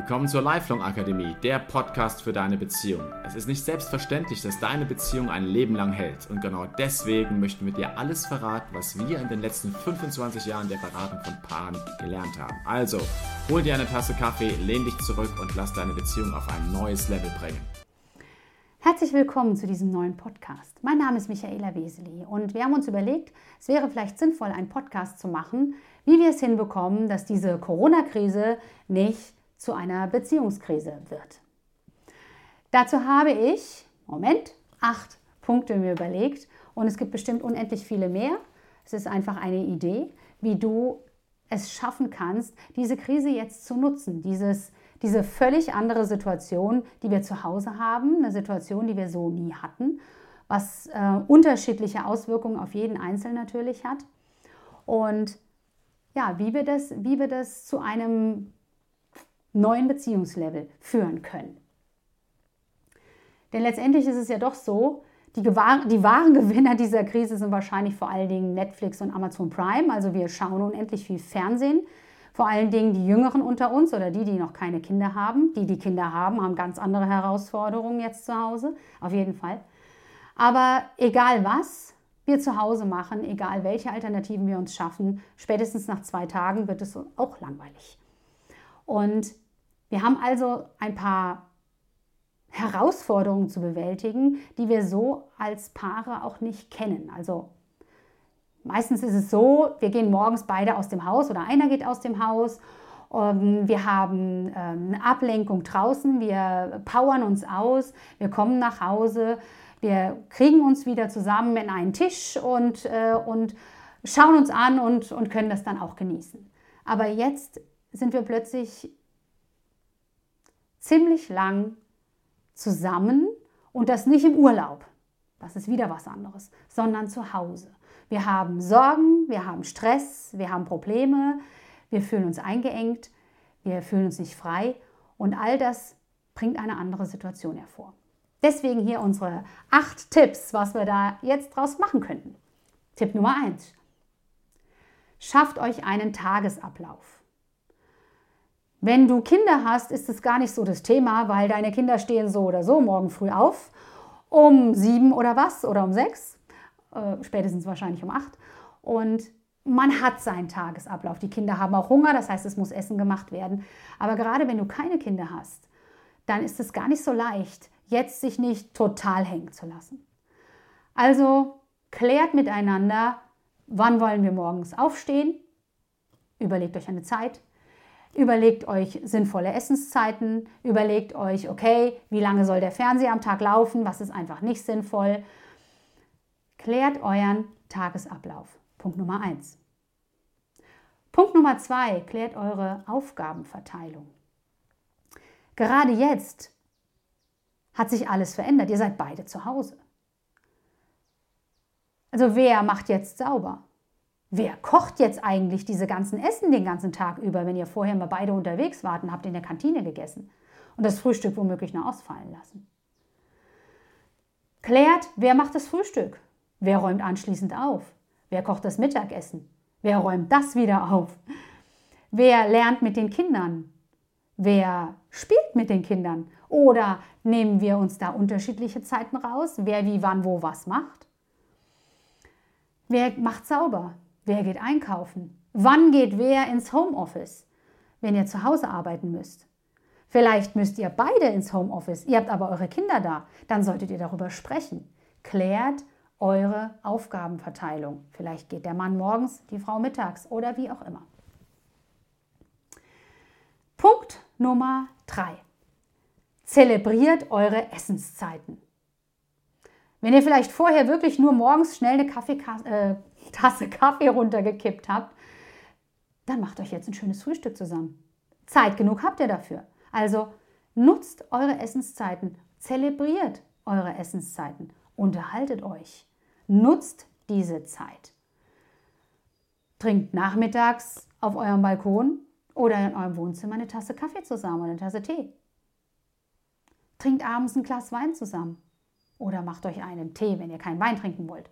Willkommen zur Lifelong Akademie, der Podcast für deine Beziehung. Es ist nicht selbstverständlich, dass deine Beziehung ein Leben lang hält. Und genau deswegen möchten wir dir alles verraten, was wir in den letzten 25 Jahren der Beratung von Paaren gelernt haben. Also, hol dir eine Tasse Kaffee, lehn dich zurück und lass deine Beziehung auf ein neues Level bringen. Herzlich willkommen zu diesem neuen Podcast. Mein Name ist Michaela Weseli und wir haben uns überlegt, es wäre vielleicht sinnvoll, einen Podcast zu machen, wie wir es hinbekommen, dass diese Corona-Krise nicht zu einer Beziehungskrise wird. Dazu habe ich, Moment, acht Punkte mir überlegt und es gibt bestimmt unendlich viele mehr. Es ist einfach eine Idee, wie du es schaffen kannst, diese Krise jetzt zu nutzen, dieses, diese völlig andere Situation, die wir zu Hause haben, eine Situation, die wir so nie hatten, was äh, unterschiedliche Auswirkungen auf jeden Einzelnen natürlich hat. Und ja, wie wir das, wie wir das zu einem neuen Beziehungslevel führen können. Denn letztendlich ist es ja doch so, die, die, wahren Gewinner dieser Krise sind wahrscheinlich vor allen Dingen Netflix und Amazon Prime. Also wir schauen unendlich viel Fernsehen. Vor allen Dingen die Jüngeren unter uns oder die, die noch keine Kinder haben. Die, die Kinder haben, haben ganz andere Herausforderungen jetzt zu Hause. Auf jeden Fall. Aber egal was wir zu Hause machen, egal welche Alternativen wir uns schaffen, spätestens nach zwei Tagen wird es auch langweilig. Und wir haben also ein paar Herausforderungen zu bewältigen, die wir so als Paare auch nicht kennen. Also meistens ist es so, wir gehen morgens beide aus dem Haus oder einer geht aus dem Haus. Ähm, wir haben ähm, eine Ablenkung draußen, wir powern uns aus, wir kommen nach Hause, wir kriegen uns wieder zusammen in einen Tisch und, äh, und schauen uns an und, und können das dann auch genießen. Aber jetzt sind wir plötzlich ziemlich lang zusammen und das nicht im Urlaub. Das ist wieder was anderes, sondern zu Hause. Wir haben Sorgen, wir haben Stress, wir haben Probleme, wir fühlen uns eingeengt, wir fühlen uns nicht frei und all das bringt eine andere Situation hervor. Deswegen hier unsere acht Tipps, was wir da jetzt draus machen könnten. Tipp Nummer eins: Schafft euch einen Tagesablauf. Wenn du Kinder hast, ist es gar nicht so das Thema, weil deine Kinder stehen so oder so morgen früh auf, um sieben oder was oder um sechs, äh, spätestens wahrscheinlich um acht. Und man hat seinen Tagesablauf. Die Kinder haben auch Hunger, das heißt, es muss Essen gemacht werden. Aber gerade wenn du keine Kinder hast, dann ist es gar nicht so leicht, jetzt sich nicht total hängen zu lassen. Also klärt miteinander, wann wollen wir morgens aufstehen, überlegt euch eine Zeit, Überlegt euch sinnvolle Essenszeiten, überlegt euch, okay, wie lange soll der Fernseher am Tag laufen, was ist einfach nicht sinnvoll. Klärt euren Tagesablauf. Punkt Nummer eins. Punkt Nummer zwei, klärt eure Aufgabenverteilung. Gerade jetzt hat sich alles verändert. Ihr seid beide zu Hause. Also wer macht jetzt sauber? Wer kocht jetzt eigentlich diese ganzen Essen den ganzen Tag über, wenn ihr vorher mal beide unterwegs wart und habt in der Kantine gegessen und das Frühstück womöglich noch ausfallen lassen? Klärt, wer macht das Frühstück? Wer räumt anschließend auf? Wer kocht das Mittagessen? Wer räumt das wieder auf? Wer lernt mit den Kindern? Wer spielt mit den Kindern? Oder nehmen wir uns da unterschiedliche Zeiten raus, wer wie wann wo was macht? Wer macht sauber? Wer geht einkaufen? Wann geht wer ins Homeoffice, wenn ihr zu Hause arbeiten müsst? Vielleicht müsst ihr beide ins Homeoffice, ihr habt aber eure Kinder da. Dann solltet ihr darüber sprechen. Klärt eure Aufgabenverteilung. Vielleicht geht der Mann morgens, die Frau mittags oder wie auch immer. Punkt Nummer drei. Zelebriert eure Essenszeiten. Wenn ihr vielleicht vorher wirklich nur morgens schnell eine Kaffee, äh, Tasse Kaffee runtergekippt habt, dann macht euch jetzt ein schönes Frühstück zusammen. Zeit genug habt ihr dafür. Also nutzt eure Essenszeiten, zelebriert eure Essenszeiten, unterhaltet euch, nutzt diese Zeit. Trinkt nachmittags auf eurem Balkon oder in eurem Wohnzimmer eine Tasse Kaffee zusammen oder eine Tasse Tee. Trinkt abends ein Glas Wein zusammen oder macht euch einen Tee, wenn ihr keinen Wein trinken wollt.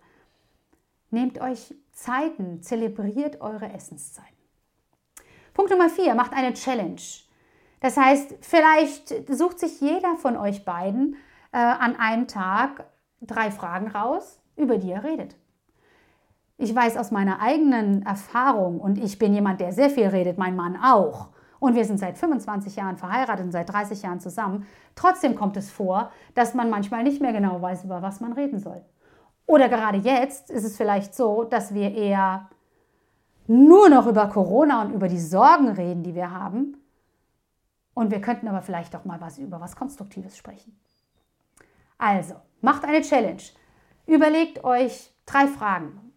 Nehmt euch Zeiten, zelebriert eure Essenszeiten. Punkt Nummer vier, macht eine Challenge. Das heißt, vielleicht sucht sich jeder von euch beiden äh, an einem Tag drei Fragen raus, über die er redet. Ich weiß aus meiner eigenen Erfahrung und ich bin jemand, der sehr viel redet, mein Mann auch. Und wir sind seit 25 Jahren verheiratet und seit 30 Jahren zusammen. Trotzdem kommt es vor, dass man manchmal nicht mehr genau weiß, über was man reden soll. Oder gerade jetzt ist es vielleicht so, dass wir eher nur noch über Corona und über die Sorgen reden, die wir haben. Und wir könnten aber vielleicht auch mal was über was Konstruktives sprechen. Also, macht eine Challenge. Überlegt euch drei Fragen.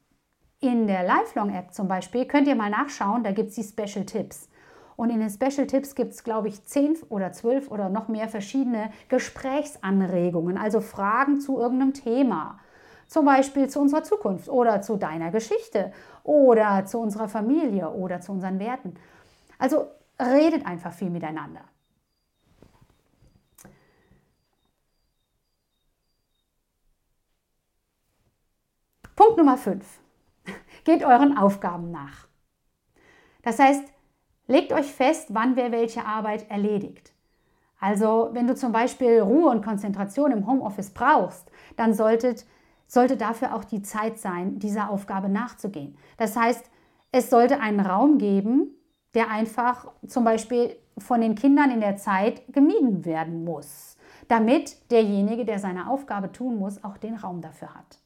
In der Lifelong-App zum Beispiel könnt ihr mal nachschauen, da gibt es die Special Tipps. Und in den Special Tipps gibt es, glaube ich, zehn oder zwölf oder noch mehr verschiedene Gesprächsanregungen, also Fragen zu irgendeinem Thema. Zum Beispiel zu unserer Zukunft oder zu deiner Geschichte oder zu unserer Familie oder zu unseren Werten. Also redet einfach viel miteinander. Punkt Nummer 5. Geht euren Aufgaben nach. Das heißt, legt euch fest, wann wer welche Arbeit erledigt. Also wenn du zum Beispiel Ruhe und Konzentration im Homeoffice brauchst, dann solltet, sollte dafür auch die Zeit sein, dieser Aufgabe nachzugehen. Das heißt, es sollte einen Raum geben, der einfach zum Beispiel von den Kindern in der Zeit gemieden werden muss, damit derjenige, der seine Aufgabe tun muss, auch den Raum dafür hat.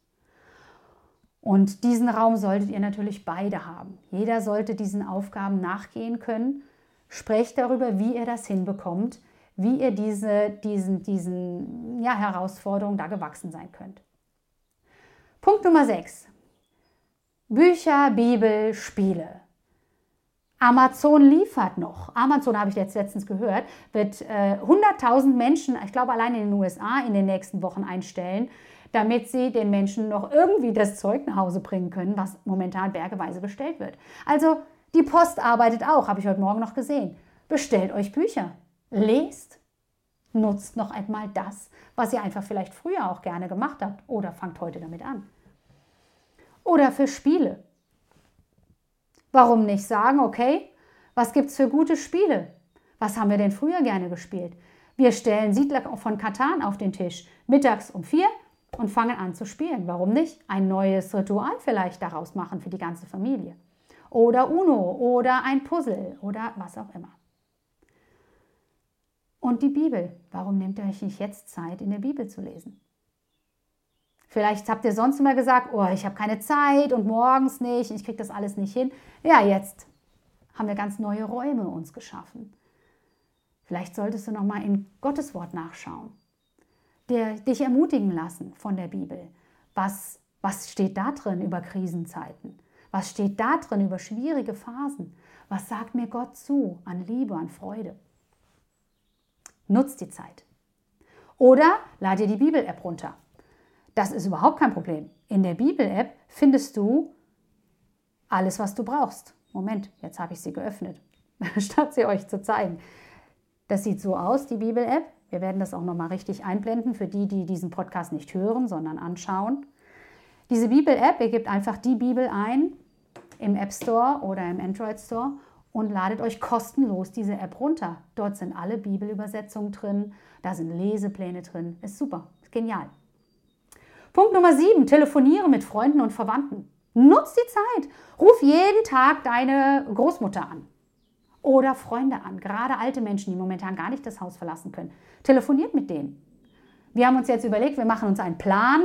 Und diesen Raum solltet ihr natürlich beide haben. Jeder sollte diesen Aufgaben nachgehen können. Sprecht darüber, wie ihr das hinbekommt, wie ihr diese, diesen, diesen ja, Herausforderungen da gewachsen sein könnt. Punkt Nummer 6. Bücher, Bibel, Spiele. Amazon liefert noch. Amazon habe ich jetzt letztens gehört, wird äh, 100.000 Menschen, ich glaube allein in den USA, in den nächsten Wochen einstellen, damit sie den Menschen noch irgendwie das Zeug nach Hause bringen können, was momentan bergeweise bestellt wird. Also die Post arbeitet auch, habe ich heute Morgen noch gesehen. Bestellt euch Bücher, lest, nutzt noch einmal das, was ihr einfach vielleicht früher auch gerne gemacht habt oder fangt heute damit an. Oder für Spiele. Warum nicht sagen, okay, was gibt es für gute Spiele? Was haben wir denn früher gerne gespielt? Wir stellen Siedler von Katan auf den Tisch, mittags um vier und fangen an zu spielen. Warum nicht? Ein neues Ritual vielleicht daraus machen für die ganze Familie. Oder Uno oder ein Puzzle oder was auch immer. Und die Bibel. Warum nehmt ihr euch nicht jetzt Zeit, in der Bibel zu lesen? Vielleicht habt ihr sonst immer gesagt, oh, ich habe keine Zeit und morgens nicht, ich kriege das alles nicht hin. Ja, jetzt haben wir ganz neue Räume uns geschaffen. Vielleicht solltest du noch mal in Gottes Wort nachschauen der, dich ermutigen lassen von der Bibel. Was, was steht da drin über Krisenzeiten? Was steht da drin über schwierige Phasen? Was sagt mir Gott zu an Liebe, an Freude? Nutzt die Zeit. Oder lad dir die Bibel-App runter. Das ist überhaupt kein Problem. In der Bibel-App findest du alles, was du brauchst. Moment, jetzt habe ich sie geöffnet, statt sie euch zu zeigen. Das sieht so aus, die Bibel-App. Wir werden das auch nochmal richtig einblenden für die, die diesen Podcast nicht hören, sondern anschauen. Diese Bibel-App, ihr gebt einfach die Bibel ein im App Store oder im Android Store und ladet euch kostenlos diese App runter. Dort sind alle Bibelübersetzungen drin, da sind Lesepläne drin. Ist super, ist genial. Punkt Nummer 7, telefoniere mit Freunden und Verwandten. Nutz die Zeit. Ruf jeden Tag deine Großmutter an oder Freunde an, gerade alte Menschen, die momentan gar nicht das Haus verlassen können. Telefoniert mit denen. Wir haben uns jetzt überlegt, wir machen uns einen Plan.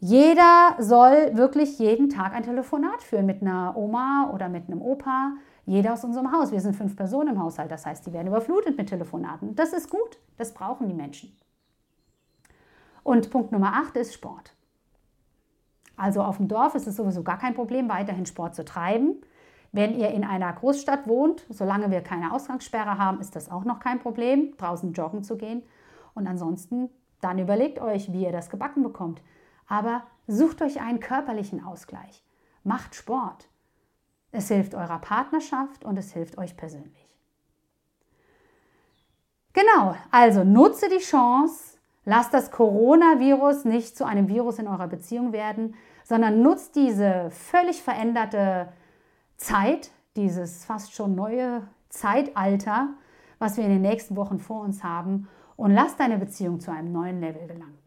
Jeder soll wirklich jeden Tag ein Telefonat führen mit einer Oma oder mit einem Opa. Jeder aus unserem Haus. Wir sind fünf Personen im Haushalt, das heißt, die werden überflutet mit Telefonaten. Das ist gut, das brauchen die Menschen. Und Punkt Nummer acht ist Sport. Also auf dem Dorf ist es sowieso gar kein Problem, weiterhin Sport zu treiben. Wenn ihr in einer Großstadt wohnt, solange wir keine Ausgangssperre haben, ist das auch noch kein Problem, draußen joggen zu gehen. Und ansonsten, dann überlegt euch, wie ihr das gebacken bekommt. Aber sucht euch einen körperlichen Ausgleich. Macht Sport. Es hilft eurer Partnerschaft und es hilft euch persönlich. Genau, also nutze die Chance, lasst das Coronavirus nicht zu einem Virus in eurer Beziehung werden, sondern nutzt diese völlig veränderte Zeit, dieses fast schon neue Zeitalter, was wir in den nächsten Wochen vor uns haben und lass deine Beziehung zu einem neuen Level gelangen.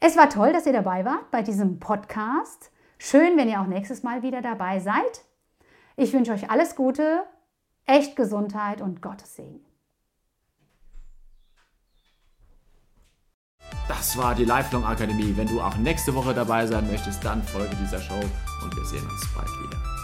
Es war toll, dass ihr dabei wart bei diesem Podcast. Schön, wenn ihr auch nächstes Mal wieder dabei seid. Ich wünsche euch alles Gute, echt Gesundheit und Gottes Segen. Das war die Lifelong Akademie. Wenn du auch nächste Woche dabei sein möchtest, dann folge dieser Show und wir sehen uns bald wieder.